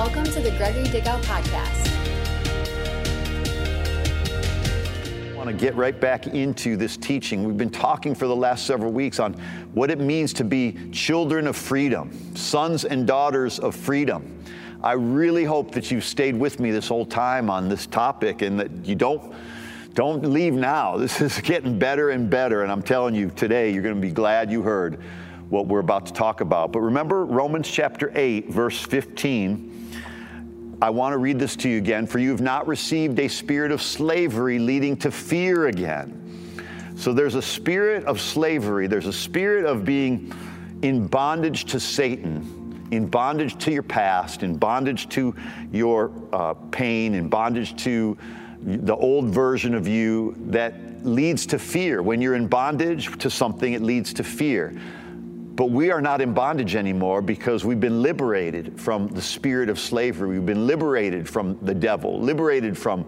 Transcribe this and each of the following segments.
Welcome to the Gregory Dickow Podcast. I want to get right back into this teaching. We've been talking for the last several weeks on what it means to be children of freedom, sons and daughters of freedom. I really hope that you've stayed with me this whole time on this topic and that you don't don't leave now. This is getting better and better and I'm telling you today you're going to be glad you heard what we're about to talk about. But remember Romans chapter 8 verse 15 I want to read this to you again. For you have not received a spirit of slavery leading to fear again. So there's a spirit of slavery, there's a spirit of being in bondage to Satan, in bondage to your past, in bondage to your uh, pain, in bondage to the old version of you that leads to fear. When you're in bondage to something, it leads to fear. But we are not in bondage anymore because we've been liberated from the spirit of slavery. We've been liberated from the devil, liberated from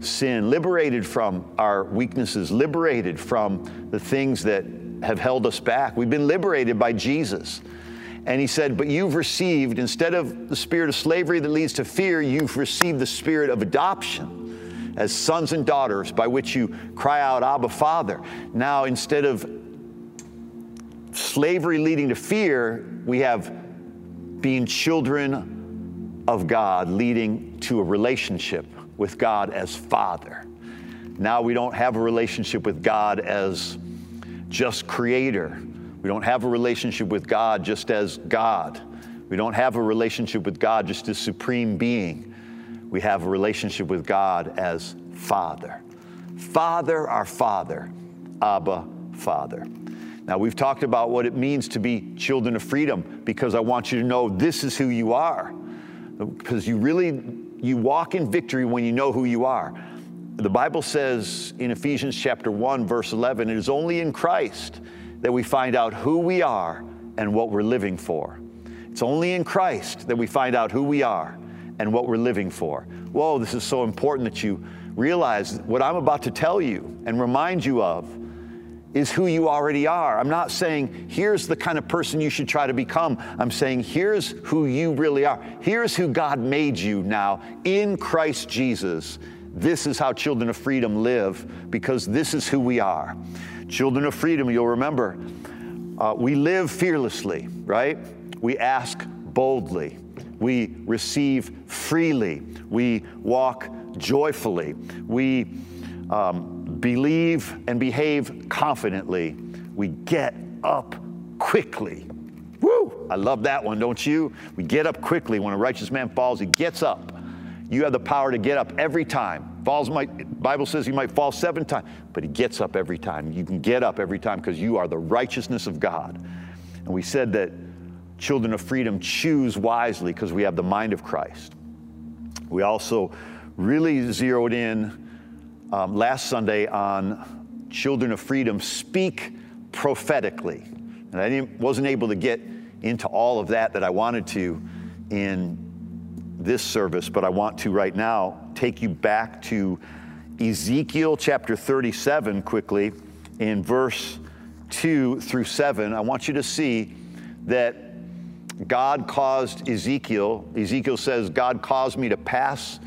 sin, liberated from our weaknesses, liberated from the things that have held us back. We've been liberated by Jesus. And he said, But you've received, instead of the spirit of slavery that leads to fear, you've received the spirit of adoption as sons and daughters by which you cry out, Abba, Father. Now, instead of slavery leading to fear, we have being children of God leading to a relationship with God as Father. Now we don't have a relationship with God as just creator. We don't have a relationship with God just as God. We don't have a relationship with God just as supreme being. We have a relationship with God as Father. Father, our Father, Abba, Father. Now, we've talked about what it means to be children of freedom because I want you to know this is who you are. Because you really you walk in victory when you know who you are. The Bible says in Ephesians chapter 1 verse 11, it is only in Christ that we find out who we are and what we're living for. It's only in Christ that we find out who we are and what we're living for. Whoa, this is so important that you realize what I'm about to tell you and remind you of is who you already are. I'm not saying here's the kind of person you should try to become. I'm saying here's who you really are. Here's who God made you now in Christ Jesus. This is how children of freedom live because this is who we are. Children of freedom, you'll remember, uh, we live fearlessly, right? We ask boldly. We receive freely. We walk joyfully. We um, believe and behave confidently, we get up quickly. Woo! I love that one, don't you? We get up quickly. When a righteous man falls, he gets up. You have the power to get up every time. Falls might Bible says he might fall seven times, but he gets up every time. You can get up every time because you are the righteousness of God. And we said that children of freedom choose wisely because we have the mind of Christ. We also really zeroed in um, last Sunday on Children of Freedom speak prophetically. And I wasn't able to get into all of that that I wanted to in this service, but I want to right now take you back to Ezekiel chapter 37 quickly in verse 2 through 7. I want you to see that God caused Ezekiel, Ezekiel says, God caused me to pass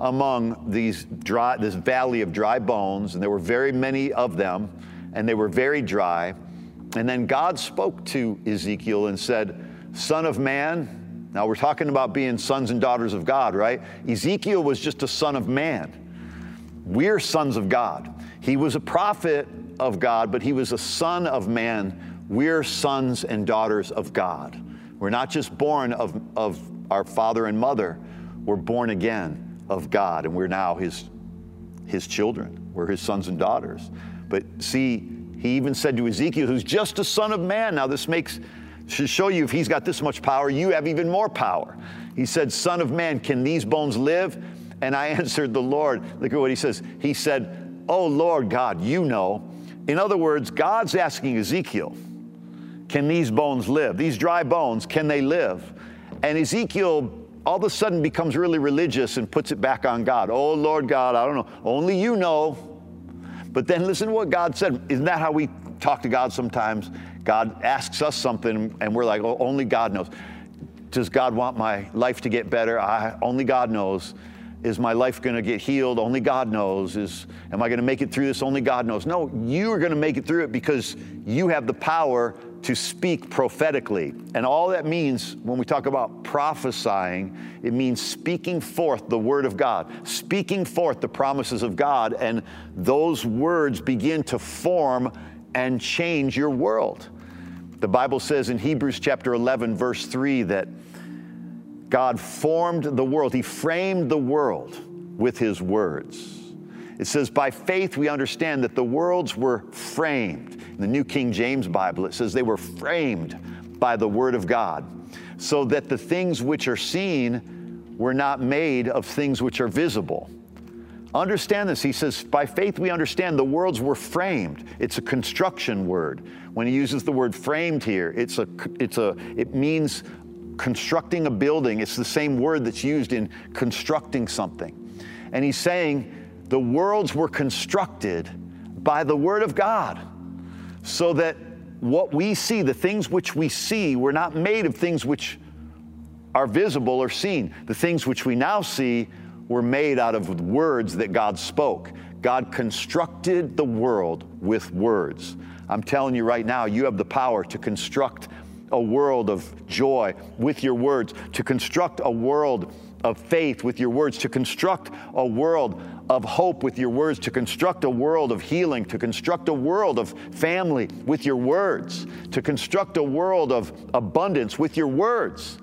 among these dry, this valley of dry bones, and there were very many of them, and they were very dry. And then God spoke to Ezekiel and said, Son of man, now we're talking about being sons and daughters of God, right? Ezekiel was just a son of man. We're sons of God. He was a prophet of God, but he was a son of man. We're sons and daughters of God. We're not just born of, of our father and mother, we're born again of God, and we're now his, his children. We're his sons and daughters. But see, he even said to Ezekiel, who's just a son of man. Now, this makes should show you if he's got this much power, you have even more power. He said, Son of man, can these bones live? And I answered the Lord. Look at what he says. He said, Oh Lord God, you know. In other words, God's asking Ezekiel, Can these bones live? These dry bones, can they live? And Ezekiel all of a sudden becomes really religious and puts it back on God. Oh, Lord God, I don't know. Only you know. But then listen to what God said. Isn't that how we talk to God sometimes? God asks us something and we're like, oh, only God knows. does God want my life to get better? I, only God knows. Is my life going to get healed? Only God knows. Is am I going to make it through this? Only God knows. No, you are going to make it through it because you have the power to speak prophetically. And all that means when we talk about prophesying, it means speaking forth the word of God, speaking forth the promises of God, and those words begin to form and change your world. The Bible says in Hebrews chapter 11, verse 3, that God formed the world, He framed the world with His words. It says, by faith we understand that the worlds were framed. The New King James Bible, it says they were framed by the Word of God, so that the things which are seen were not made of things which are visible. Understand this. He says, by faith we understand the worlds were framed. It's a construction word. When he uses the word framed here, it's a, it's a, it means constructing a building. It's the same word that's used in constructing something. And he's saying the worlds were constructed by the word of God so that what we see, the things which we see, were not made of things which are visible or seen. The things which we now see were made out of words that God spoke. God constructed the world with words. I'm telling you right now, you have the power to construct a world of joy with your words, to construct a world of faith with your words, to construct a world of hope with your words, to construct a world of healing, to construct a world of family with your words, to construct a world of abundance with your words.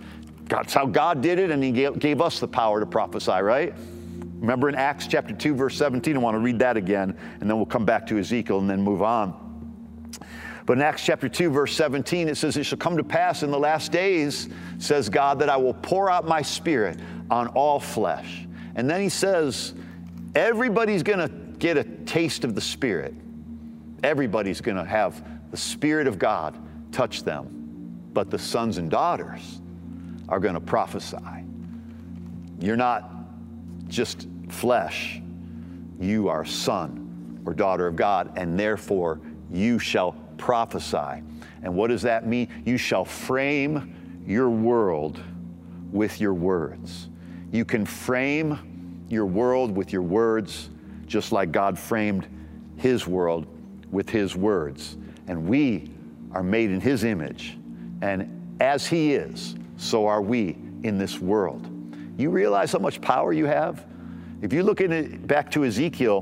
That's how God did it, and He gave us the power to prophesy, right? Remember in Acts chapter 2, verse 17, I want to read that again, and then we'll come back to Ezekiel and then move on. But in Acts chapter 2, verse 17, it says, It shall come to pass in the last days, says God, that I will pour out my spirit on all flesh. And then he says, Everybody's going to get a taste of the Spirit. Everybody's going to have the Spirit of God touch them. But the sons and daughters, are going to prophesy. You're not just flesh, you are son or daughter of God, and therefore you shall prophesy. And what does that mean? You shall frame your world with your words. You can frame your world with your words, just like God framed His world with His words. And we are made in His image. And as He is, so are we in this world. You realize how much power you have? If you look it back to Ezekiel,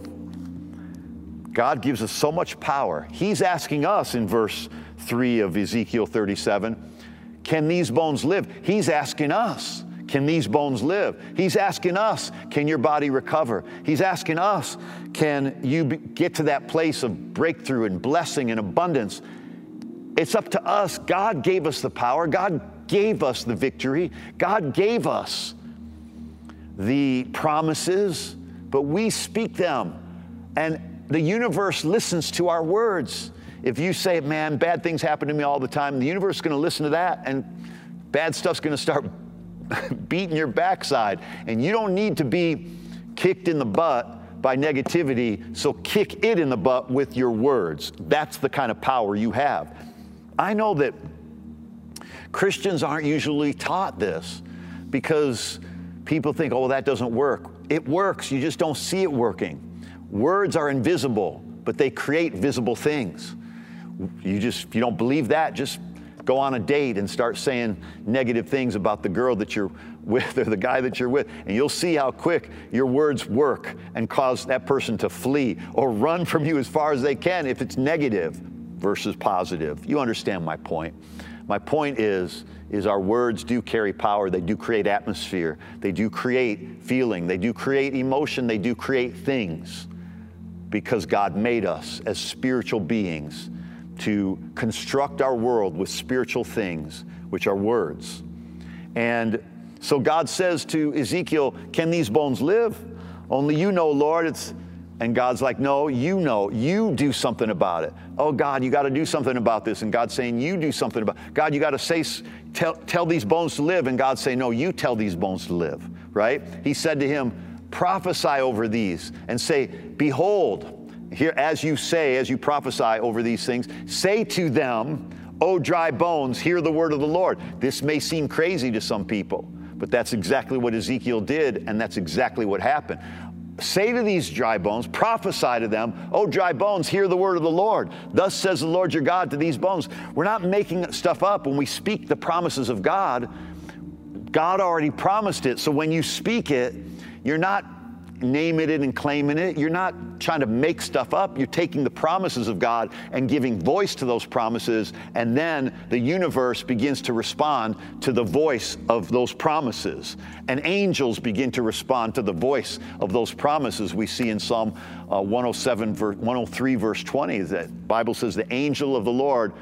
God gives us so much power. He's asking us in verse 3 of Ezekiel 37 can these bones live? He's asking us. Can these bones live? He's asking us, can your body recover? He's asking us, can you be, get to that place of breakthrough and blessing and abundance? It's up to us. God gave us the power. God gave us the victory. God gave us the promises, but we speak them. And the universe listens to our words. If you say, man, bad things happen to me all the time, the universe is going to listen to that, and bad stuff's going to start beating your backside. And you don't need to be kicked in the butt by negativity, so kick it in the butt with your words. That's the kind of power you have. I know that Christians aren't usually taught this because people think, oh, that doesn't work. It works, you just don't see it working. Words are invisible, but they create visible things. You just, if you don't believe that, just go on a date and start saying negative things about the girl that you're with or the guy that you're with, and you'll see how quick your words work and cause that person to flee or run from you as far as they can if it's negative versus positive. You understand my point. My point is, is our words do carry power. They do create atmosphere. They do create feeling. They do create emotion. They do create things because God made us as spiritual beings to construct our world with spiritual things, which are words. And so God says to Ezekiel, Can these bones live? Only you know, Lord. It's and God's like, no, you know, you do something about it. Oh, God, you got to do something about this. And God's saying, you do something about it. God, you got to say, tell, tell these bones to live. And God's saying, no, you tell these bones to live, right? He said to him, prophesy over these and say, behold, here, as you say, as you prophesy over these things, say to them, Oh, dry bones, hear the word of the Lord. This may seem crazy to some people, but that's exactly what Ezekiel did, and that's exactly what happened. Say to these dry bones, prophesy to them, Oh, dry bones, hear the word of the Lord. Thus says the Lord your God to these bones. We're not making stuff up when we speak the promises of God. God already promised it. So when you speak it, you're not naming it and claiming it. You're not trying to make stuff up. You're taking the promises of God and giving voice to those promises. And then the universe begins to respond to the voice of those promises. And angels begin to respond to the voice of those promises. We see in Psalm uh, 107, verse, 103, verse 20, that Bible says, The angel of the Lord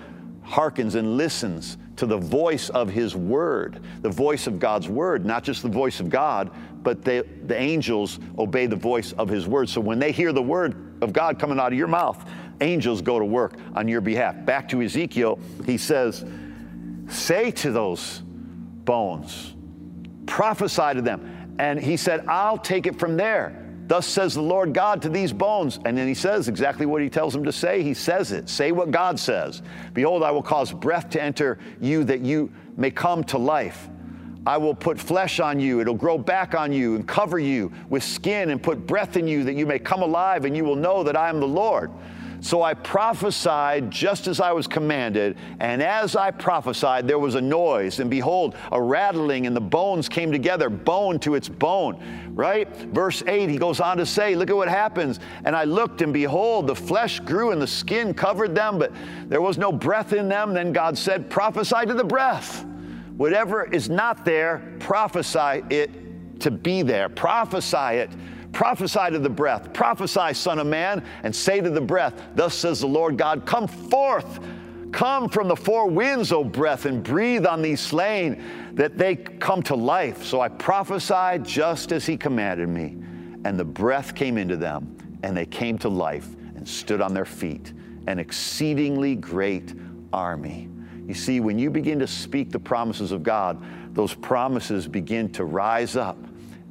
hearkens and listens to the voice of his word, the voice of God's word, not just the voice of God, but they, the angels obey the voice of his word. So when they hear the word of God coming out of your mouth, angels go to work on your behalf. Back to Ezekiel, he says, Say to those bones, prophesy to them. And he said, I'll take it from there. Thus says the Lord God to these bones. And then he says exactly what he tells them to say. He says it. Say what God says. Behold, I will cause breath to enter you that you may come to life. I will put flesh on you, it'll grow back on you and cover you with skin and put breath in you that you may come alive and you will know that I am the Lord. So I prophesied just as I was commanded, and as I prophesied, there was a noise, and behold, a rattling, and the bones came together, bone to its bone. Right? Verse 8, he goes on to say, Look at what happens. And I looked, and behold, the flesh grew, and the skin covered them, but there was no breath in them. Then God said, Prophesy to the breath. Whatever is not there, prophesy it to be there. Prophesy it Prophesy to the breath, prophesy, Son of Man, and say to the breath, Thus says the Lord God, Come forth, come from the four winds, O breath, and breathe on these slain, that they come to life. So I prophesied just as he commanded me, and the breath came into them, and they came to life and stood on their feet, an exceedingly great army. You see, when you begin to speak the promises of God, those promises begin to rise up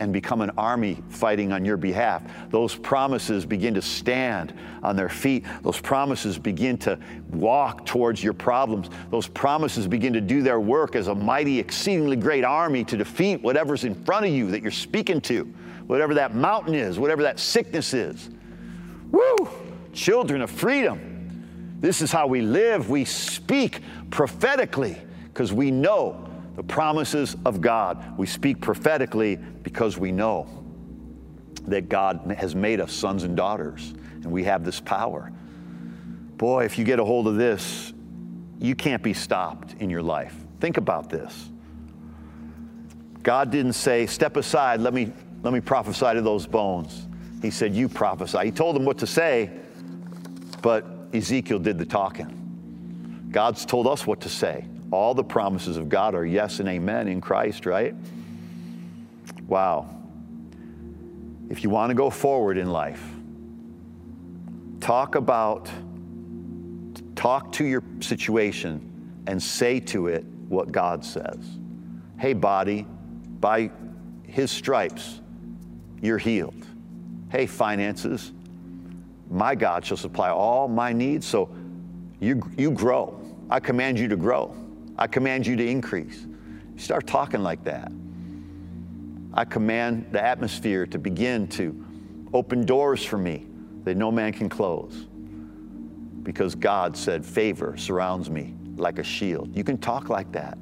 and become an army fighting on your behalf. Those promises begin to stand on their feet. Those promises begin to walk towards your problems. Those promises begin to do their work as a mighty, exceedingly great army to defeat whatever's in front of you that you're speaking to, whatever that mountain is, whatever that sickness is. Woo! Children of freedom. This is how we live. We speak prophetically because we know the promises of God. We speak prophetically because we know that God has made us sons and daughters, and we have this power. Boy, if you get a hold of this, you can't be stopped in your life. Think about this. God didn't say, Step aside, let me, let me prophesy to those bones. He said, You prophesy. He told them what to say, but Ezekiel did the talking. God's told us what to say. All the promises of God are yes and amen in Christ, right? Wow. If you want to go forward in life, talk about, talk to your situation and say to it what God says. Hey, body, by his stripes, you're healed. Hey, finances, my God shall supply all my needs. So you, you grow. I command you to grow. I command you to increase. You start talking like that. I command the atmosphere to begin to open doors for me that no man can close. Because God said, favor surrounds me like a shield. You can talk like that.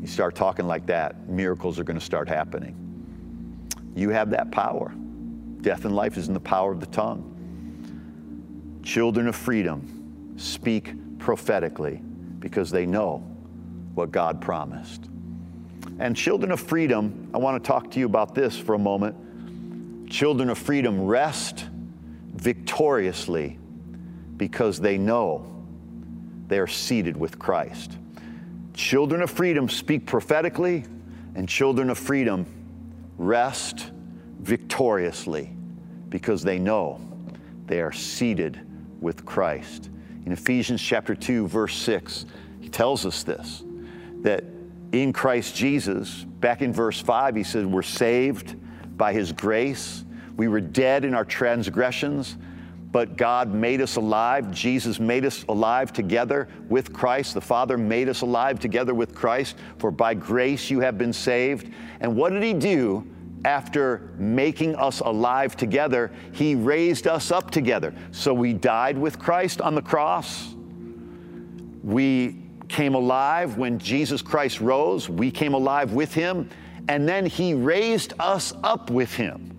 You start talking like that, miracles are going to start happening. You have that power. Death and life is in the power of the tongue. Children of freedom speak prophetically because they know what God promised. And children of freedom, I want to talk to you about this for a moment. Children of freedom rest victoriously because they know they are seated with Christ. Children of freedom speak prophetically, and children of freedom rest victoriously because they know they are seated with Christ. In Ephesians chapter 2, verse 6, he tells us this that in Christ Jesus, back in verse 5, he said, We're saved by his grace. We were dead in our transgressions, but God made us alive. Jesus made us alive together with Christ. The Father made us alive together with Christ. For by grace you have been saved. And what did He do? After making us alive together, He raised us up together. So we died with Christ on the cross. We came alive when Jesus Christ rose. We came alive with Him. And then He raised us up with Him.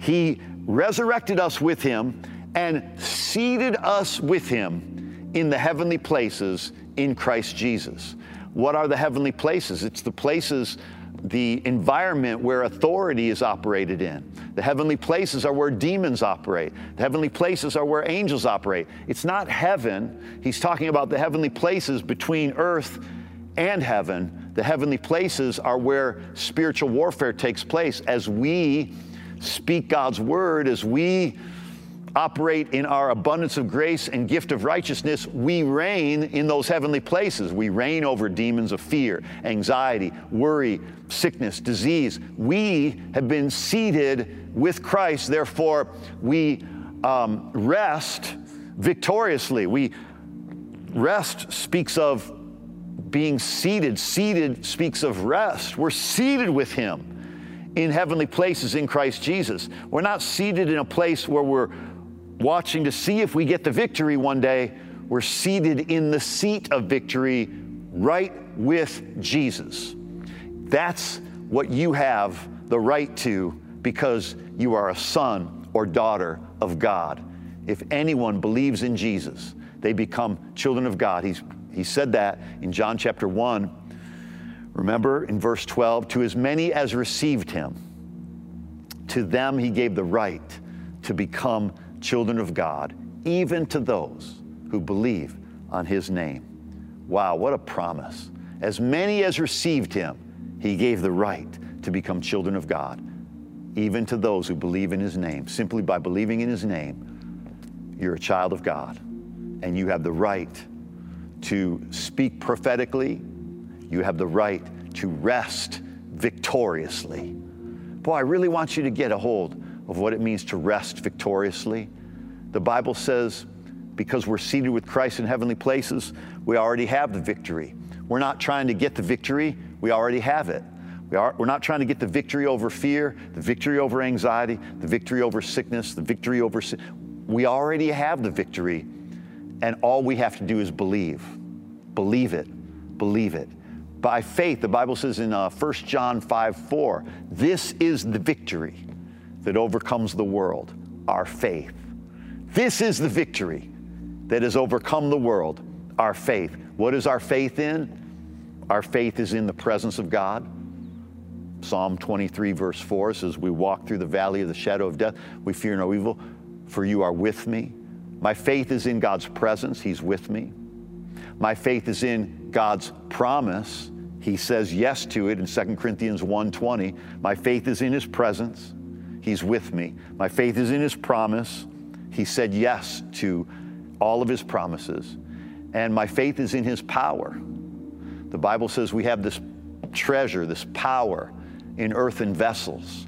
He resurrected us with Him and seated us with him in the heavenly places in Christ Jesus. What are the heavenly places? It's the places, the environment where authority is operated in. The heavenly places are where demons operate. The heavenly places are where angels operate. It's not heaven. He's talking about the heavenly places between earth and heaven. The heavenly places are where spiritual warfare takes place as we speak God's word, as we operate in our abundance of grace and gift of righteousness, we reign in those heavenly places. We reign over demons of fear, anxiety, worry, sickness, disease. We have been seated with Christ, therefore, we um, rest victoriously. We rest speaks of being seated. Seated speaks of rest. We're seated with Him in heavenly places in Christ Jesus. We're not seated in a place where we're watching to see if we get the victory one day. We're seated in the seat of victory right with Jesus. That's what you have the right to because you are a son or daughter of God. If anyone believes in Jesus, they become children of God. He's, he said that in John chapter 1. Remember in verse 12, to as many as received him, to them he gave the right to become children of God, even to those who believe on his name. Wow, what a promise. As many as received him, he gave the right to become children of God, even to those who believe in his name. Simply by believing in his name, you're a child of God, and you have the right to speak prophetically. You have the right to rest victoriously. Boy, I really want you to get a hold of what it means to rest victoriously. The Bible says, because we're seated with Christ in heavenly places, we already have the victory. We're not trying to get the victory, we already have it. We are, we're not trying to get the victory over fear, the victory over anxiety, the victory over sickness, the victory over sin. We already have the victory, and all we have to do is believe. Believe it. Believe it. By faith, the Bible says in uh, 1 John 5 4, this is the victory that overcomes the world, our faith. This is the victory that has overcome the world, our faith. What is our faith in? Our faith is in the presence of God. Psalm 23, verse 4 says, We walk through the valley of the shadow of death. We fear no evil, for you are with me. My faith is in God's presence. He's with me. My faith is in God's promise. He says yes to it in 2 Corinthians 1:20. My faith is in his presence. He's with me. My faith is in His promise. He said yes to all of His promises. And my faith is in His power. The Bible says we have this treasure, this power in earthen vessels.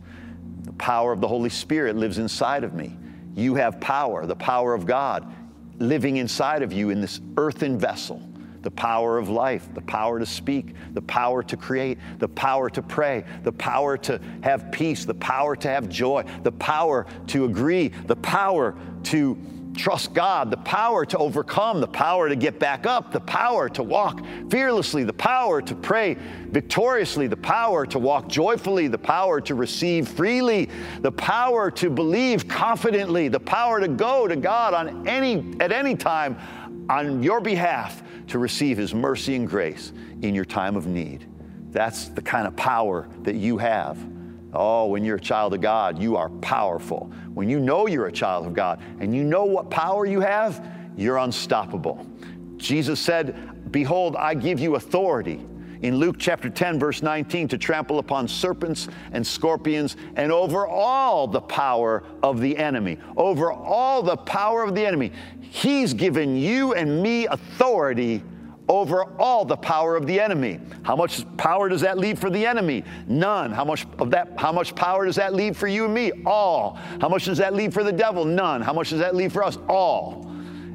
The power of the Holy Spirit lives inside of me. You have power, the power of God living inside of you in this earthen vessel the power of life, the power to speak, the power to create, the power to pray, the power to have peace, the power to have joy, the power to agree, the power to trust God, the power to overcome, the power to get back up, the power to walk fearlessly, the power to pray victoriously, the power to walk joyfully, the power to receive freely, the power to believe confidently, the power to go to God on any at any time on your behalf to receive His mercy and grace in your time of need. That's the kind of power that you have. Oh, when you're a child of God, you are powerful. When you know you're a child of God and you know what power you have, you're unstoppable. Jesus said, Behold, I give you authority in Luke chapter 10, verse 19, to trample upon serpents and scorpions and over all the power of the enemy. Over all the power of the enemy. He's given you and me authority over all the power of the enemy. How much power does that leave for the enemy? None. How much of that how much power does that leave for you and me? All. How much does that leave for the devil? None. How much does that leave for us? All.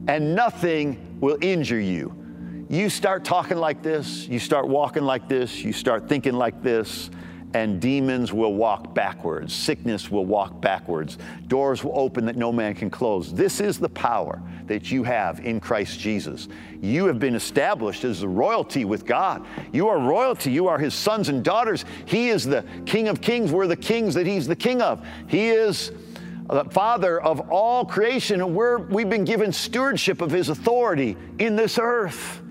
And nothing will injure you. You start talking like this, you start walking like this, you start thinking like this, and demons will walk backwards. Sickness will walk backwards. Doors will open that no man can close. This is the power that you have in Christ Jesus. You have been established as the royalty with God. You are royalty. You are his sons and daughters. He is the King of kings. We're the kings that he's the king of. He is the Father of all creation, and we're, we've been given stewardship of his authority in this earth.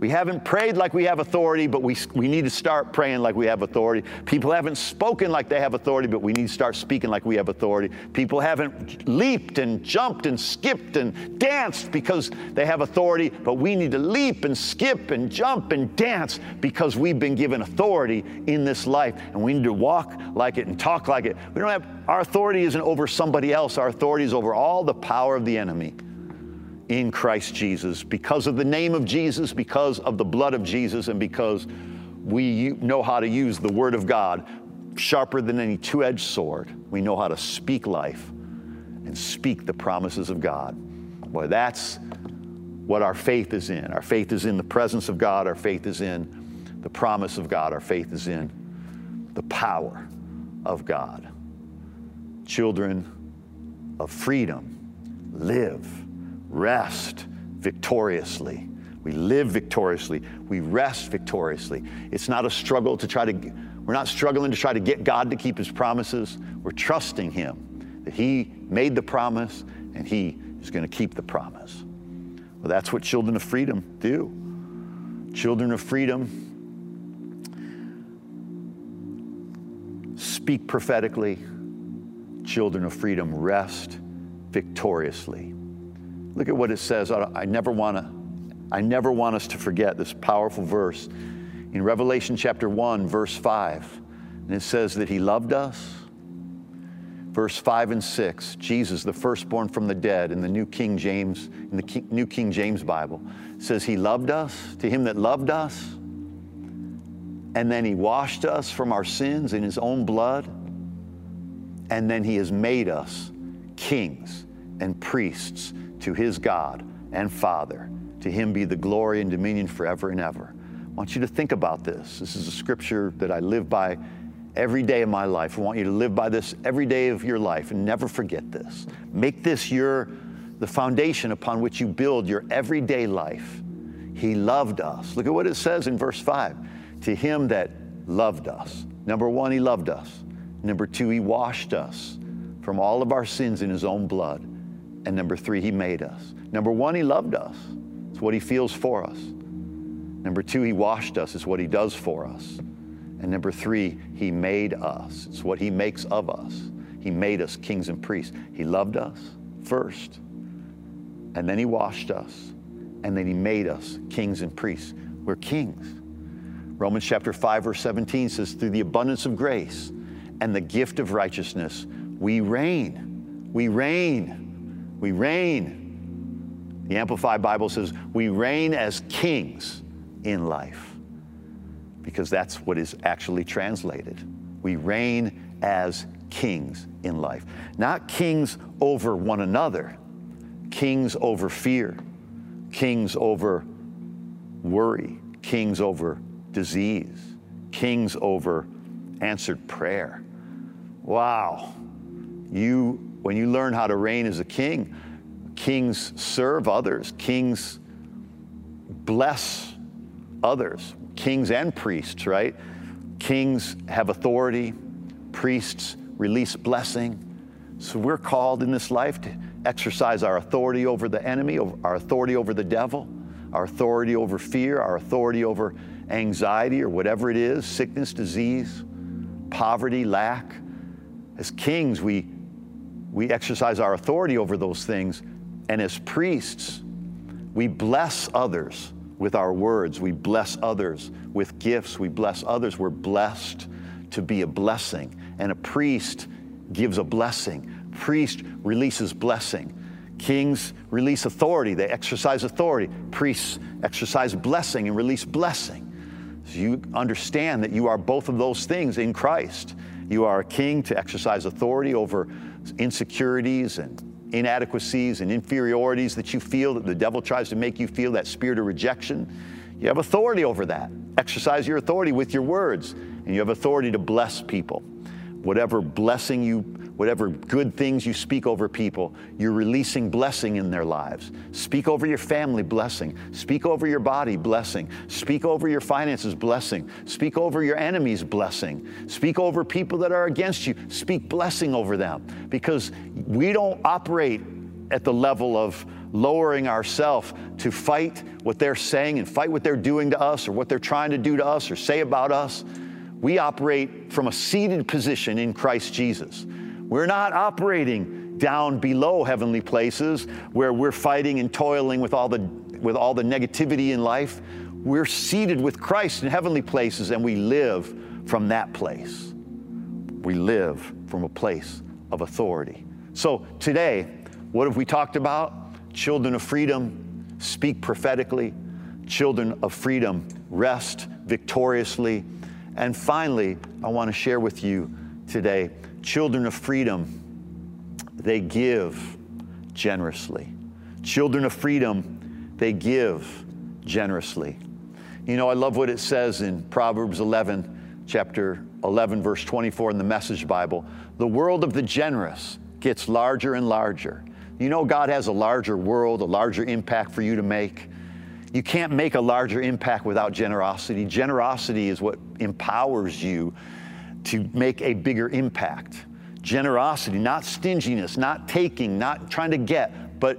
We haven't prayed like we have authority, but we, we need to start praying like we have authority. People haven't spoken like they have authority, but we need to start speaking like we have authority. People haven't leaped and jumped and skipped and danced because they have authority, but we need to leap and skip and jump and dance because we've been given authority in this life. And we need to walk like it and talk like it. We don't have, our authority isn't over somebody else, our authority is over all the power of the enemy in Christ Jesus because of the name of Jesus, because of the blood of Jesus, and because we know how to use the Word of God sharper than any two edged sword. We know how to speak life and speak the promises of God. Boy, that's what our faith is in. Our faith is in the presence of God, our faith is in the promise of God, our faith is in the power of God. Children of freedom live rest victoriously. We live victoriously. We rest victoriously. It's not a struggle to try to, we're not struggling to try to get God to keep his promises. We're trusting him that he made the promise and he is going to keep the promise. Well, that's what children of freedom do. Children of freedom speak prophetically. Children of freedom rest victoriously. Look at what it says. I never want to I never want us to forget this powerful verse in Revelation chapter 1 verse 5. And it says that he loved us. Verse 5 and 6, Jesus, the firstborn from the dead in the New King James, in the King, New King James Bible, says he loved us, to him that loved us, and then he washed us from our sins in his own blood, and then he has made us kings and priests to his God and Father. To him be the glory and dominion forever and ever. I want you to think about this. This is a scripture that I live by every day of my life. I want you to live by this every day of your life and never forget this. Make this your the foundation upon which you build your everyday life. He loved us. Look at what it says in verse 5. To him that loved us. Number 1, he loved us. Number 2, he washed us from all of our sins in his own blood. And number three, He made us. Number one, He loved us. It's what He feels for us. Number two, He washed us. It's what He does for us. And number three, He made us. It's what He makes of us. He made us kings and priests. He loved us first, and then He washed us, and then He made us kings and priests. We're kings. Romans chapter 5, verse 17 says, Through the abundance of grace and the gift of righteousness, we reign. We reign we reign. The Amplified Bible says we reign as kings in life because that's what is actually translated. We reign as kings in life, not kings over one another, kings over fear, kings over worry, kings over disease, kings over answered prayer. Wow. You when you learn how to reign as a king, kings serve others, kings bless others, kings and priests, right? Kings have authority, priests release blessing. So we're called in this life to exercise our authority over the enemy, our authority over the devil, our authority over fear, our authority over anxiety or whatever it is sickness, disease, poverty, lack. As kings, we we exercise our authority over those things. And as priests, we bless others with our words. We bless others with gifts. We bless others. We're blessed to be a blessing. And a priest gives a blessing. Priest releases blessing. Kings release authority, they exercise authority. Priests exercise blessing and release blessing. So you understand that you are both of those things in Christ. You are a king to exercise authority over insecurities and inadequacies and inferiorities that you feel, that the devil tries to make you feel, that spirit of rejection. You have authority over that. Exercise your authority with your words, and you have authority to bless people. Whatever blessing you whatever good things you speak over people, you're releasing blessing in their lives. Speak over your family, blessing. Speak over your body, blessing. Speak over your finances, blessing. Speak over your enemies, blessing. Speak over people that are against you, speak blessing over them. Because we don't operate at the level of lowering ourselves to fight what they're saying and fight what they're doing to us or what they're trying to do to us or say about us. We operate from a seated position in Christ Jesus. We're not operating down below heavenly places where we're fighting and toiling with all the, with all the negativity in life. We're seated with Christ in heavenly places and we live from that place. We live from a place of authority. So today, what have we talked about? Children of freedom speak prophetically. Children of freedom rest victoriously. And finally, I want to share with you today Children of freedom, they give generously. Children of freedom, they give generously. You know, I love what it says in Proverbs 11, chapter 11, verse 24 in the Message Bible. The world of the generous gets larger and larger. You know, God has a larger world, a larger impact for you to make. You can't make a larger impact without generosity. Generosity is what empowers you to make a bigger impact. Generosity, not stinginess, not taking, not trying to get, but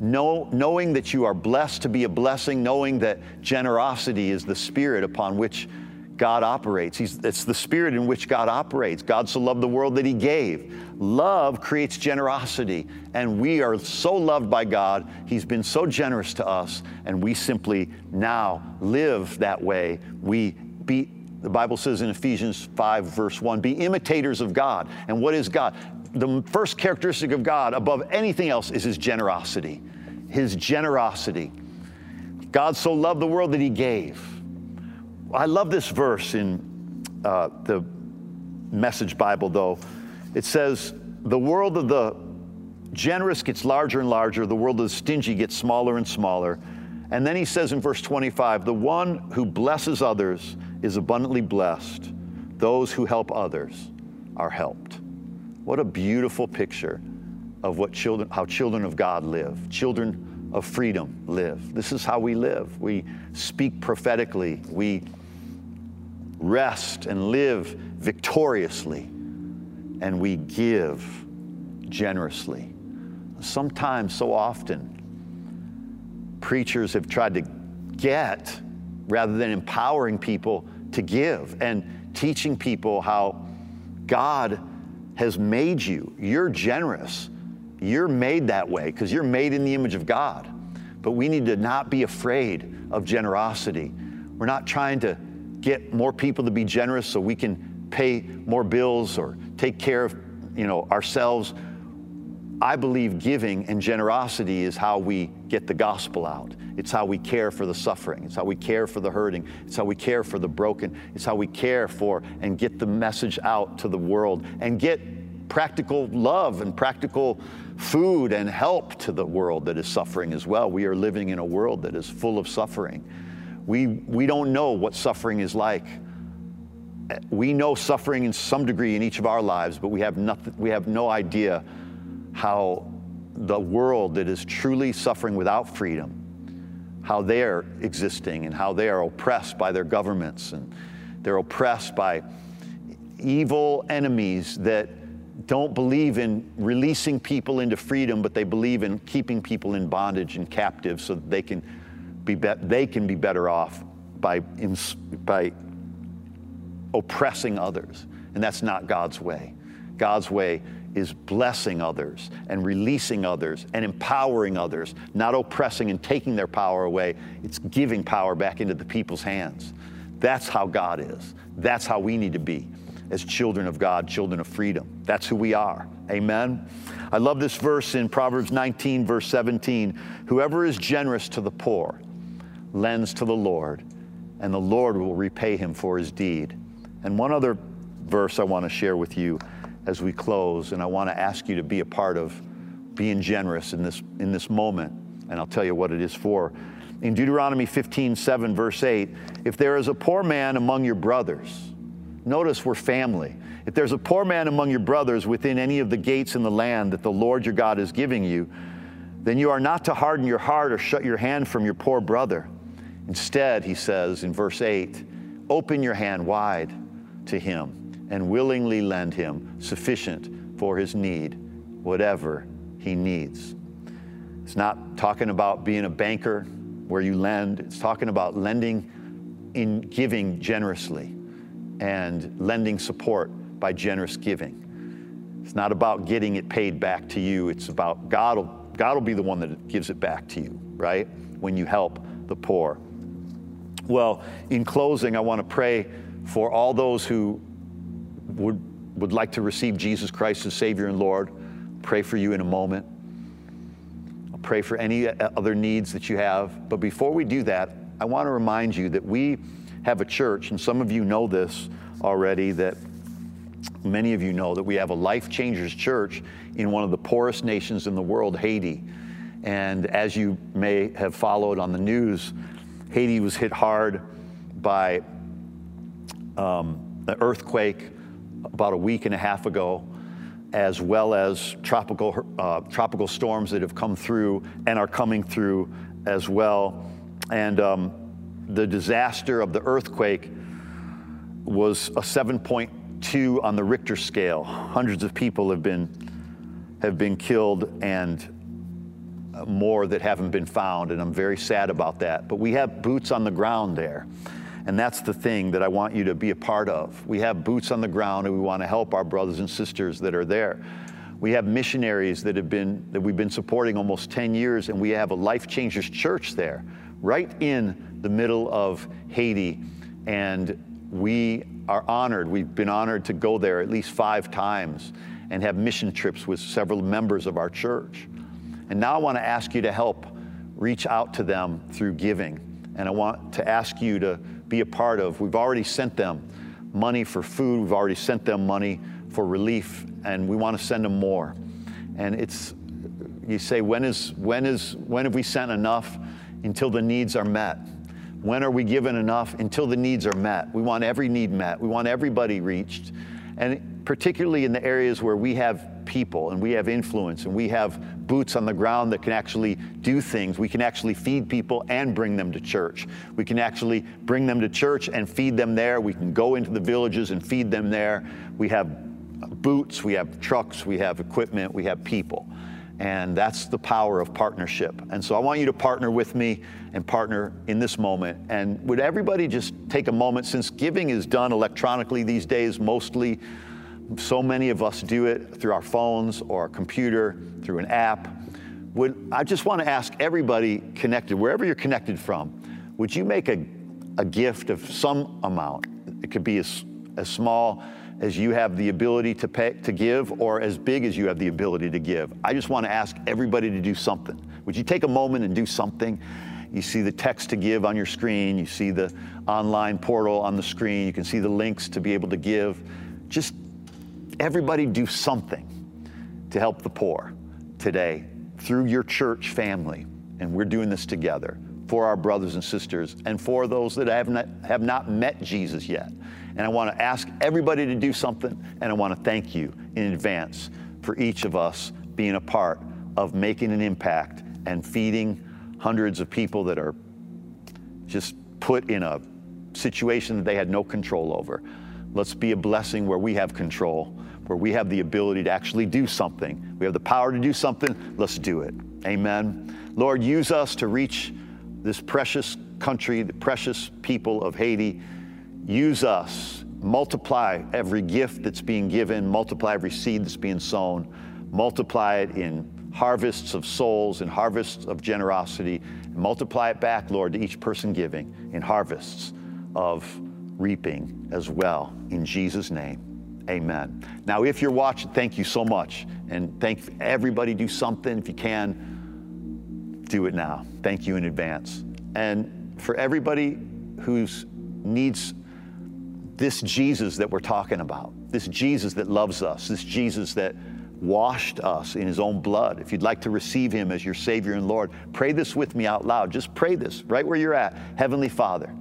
know, knowing that you are blessed to be a blessing, knowing that generosity is the spirit upon which God operates. He's, it's the spirit in which God operates. God so loved the world that He gave. Love creates generosity, and we are so loved by God. He's been so generous to us, and we simply now live that way. We be the Bible says in Ephesians 5, verse 1, be imitators of God. And what is God? The first characteristic of God above anything else is his generosity. His generosity. God so loved the world that he gave. I love this verse in uh, the Message Bible, though. It says, The world of the generous gets larger and larger, the world of the stingy gets smaller and smaller. And then he says in verse 25, The one who blesses others is abundantly blessed. Those who help others are helped. What a beautiful picture of what children, how children of God live, children of freedom live. This is how we live. We speak prophetically. We rest and live victoriously, and we give generously. Sometimes, so often, preachers have tried to get rather than empowering people to give and teaching people how God has made you. You're generous. You're made that way because you're made in the image of God. But we need to not be afraid of generosity. We're not trying to get more people to be generous so we can pay more bills or take care of, you know, ourselves. I believe giving and generosity is how we get the gospel out. It's how we care for the suffering. It's how we care for the hurting. It's how we care for the broken. It's how we care for and get the message out to the world and get practical love and practical food and help to the world that is suffering as well. We are living in a world that is full of suffering. We, we don't know what suffering is like. We know suffering in some degree in each of our lives, but we have, nothing, we have no idea how the world that is truly suffering without freedom, how they're existing and how they are oppressed by their governments and they're oppressed by evil enemies that don't believe in releasing people into freedom, but they believe in keeping people in bondage and captive so that they can be, be they can be better off by, by oppressing others. And that's not God's way. God's way is blessing others and releasing others and empowering others, not oppressing and taking their power away. It's giving power back into the people's hands. That's how God is. That's how we need to be. as children of God, children of freedom. That's who we are. Amen. I love this verse in Proverbs 19, verse 17. Whoever is generous to the poor lends to the Lord, and the Lord will repay him for his deed. And one other verse I want to share with you as we close, and I want to ask you to be a part of being generous in this, in this moment, and I'll tell you what it is for. In Deuteronomy 15, 7, verse 8, if there is a poor man among your brothers, notice we're family. If there's a poor man among your brothers within any of the gates in the land that the Lord your God is giving you, then you are not to harden your heart or shut your hand from your poor brother. Instead, he says in verse 8, open your hand wide to him and willingly lend him sufficient for his need, whatever he needs. It's not talking about being a banker where you lend, it's talking about lending in giving generously and lending support by generous giving. It's not about getting it paid back to you, it's about God will, God will be the one that gives it back to you, right? When you help the poor. Well, in closing, I want to pray for all those who would, would like to receive Jesus Christ as Savior and Lord, pray for you in a moment. I'll pray for any other needs that you have. But before we do that, I want to remind you that we have a church, and some of you know this already, that many of you know that we have a Life Changers Church in one of the poorest nations in the world, Haiti. And as you may have followed on the news, Haiti was hit hard by um, an earthquake about a week and a half ago, as well as tropical, uh, tropical storms that have come through and are coming through as well. And um, the disaster of the earthquake was a 7.2 on the Richter scale. Hundreds of people have been, have been killed and uh, more that haven't been found, and I'm very sad about that. But we have boots on the ground there. And that's the thing that I want you to be a part of. We have boots on the ground and we want to help our brothers and sisters that are there. We have missionaries that have been that we've been supporting almost 10 years and we have a Life Changers church there right in the middle of Haiti and we are honored. We've been honored to go there at least 5 times and have mission trips with several members of our church. And now I want to ask you to help reach out to them through giving. And I want to ask you to be a part of. We've already sent them money for food, we've already sent them money for relief, and we want to send them more. And it's, you say, when is, when is, when have we sent enough? Until the needs are met. When are we given enough? Until the needs are met. We want every need met. We want everybody reached. And particularly in the areas where we have people and we have influence and we have boots on the ground that can actually do things. We can actually feed people and bring them to church. We can actually bring them to church and feed them there. We can go into the villages and feed them there. We have boots, we have trucks, we have equipment, we have people. And that's the power of partnership. And so I want you to partner with me and partner in this moment. And would everybody just take a moment, since giving is done electronically these days mostly, so many of us do it through our phones or our computer, through an app. Would, I just want to ask everybody connected, wherever you're connected from, would you make a, a gift of some amount? It could be as, as small as you have the ability to pay, to give or as big as you have the ability to give. I just want to ask everybody to do something. Would you take a moment and do something? You see the text to give on your screen, you see the online portal on the screen, you can see the links to be able to give. Just everybody do something to help the poor today through your church family. And we're doing this together for our brothers and sisters and for those that have not, have not met Jesus yet. And I want to ask everybody to do something, and I want to thank you in advance for each of us being a part of making an impact and feeding hundreds of people that are just put in a situation that they had no control over. Let's be a blessing where we have control where we have the ability to actually do something. We have the power to do something. Let's do it. Amen. Lord, use us to reach this precious country, the precious people of Haiti. Use us. Multiply every gift that's being given, multiply every seed that's being sown, multiply it in harvests of souls and harvests of generosity, and multiply it back, Lord, to each person giving in harvests of reaping as well. In Jesus' name. Amen. Now, if you're watching, thank you so much. And thank everybody, do something if you can. Do it now. Thank you in advance. And for everybody who needs this Jesus that we're talking about, this Jesus that loves us, this Jesus that washed us in his own blood. If you'd like to receive him as your Savior and Lord, pray this with me out loud. Just pray this right where you're at. Heavenly Father,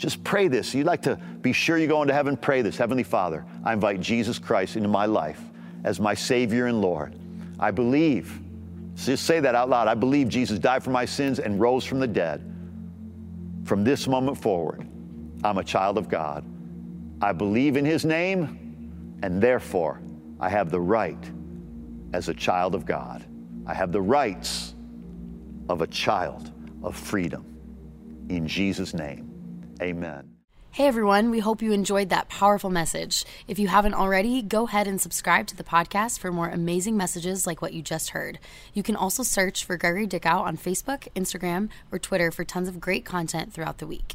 just pray this. You'd like to be sure you're going to heaven, pray this. Heavenly Father, I invite Jesus Christ into my life as my Savior and Lord. I believe, just say that out loud. I believe Jesus died for my sins and rose from the dead. From this moment forward, I'm a child of God. I believe in His name, and therefore I have the right as a child of God. I have the rights of a child of freedom. In Jesus' name, amen. Hey everyone, we hope you enjoyed that powerful message. If you haven't already, go ahead and subscribe to the podcast for more amazing messages like what you just heard. You can also search for Gregory Dickow on Facebook, Instagram, or Twitter for tons of great content throughout the week.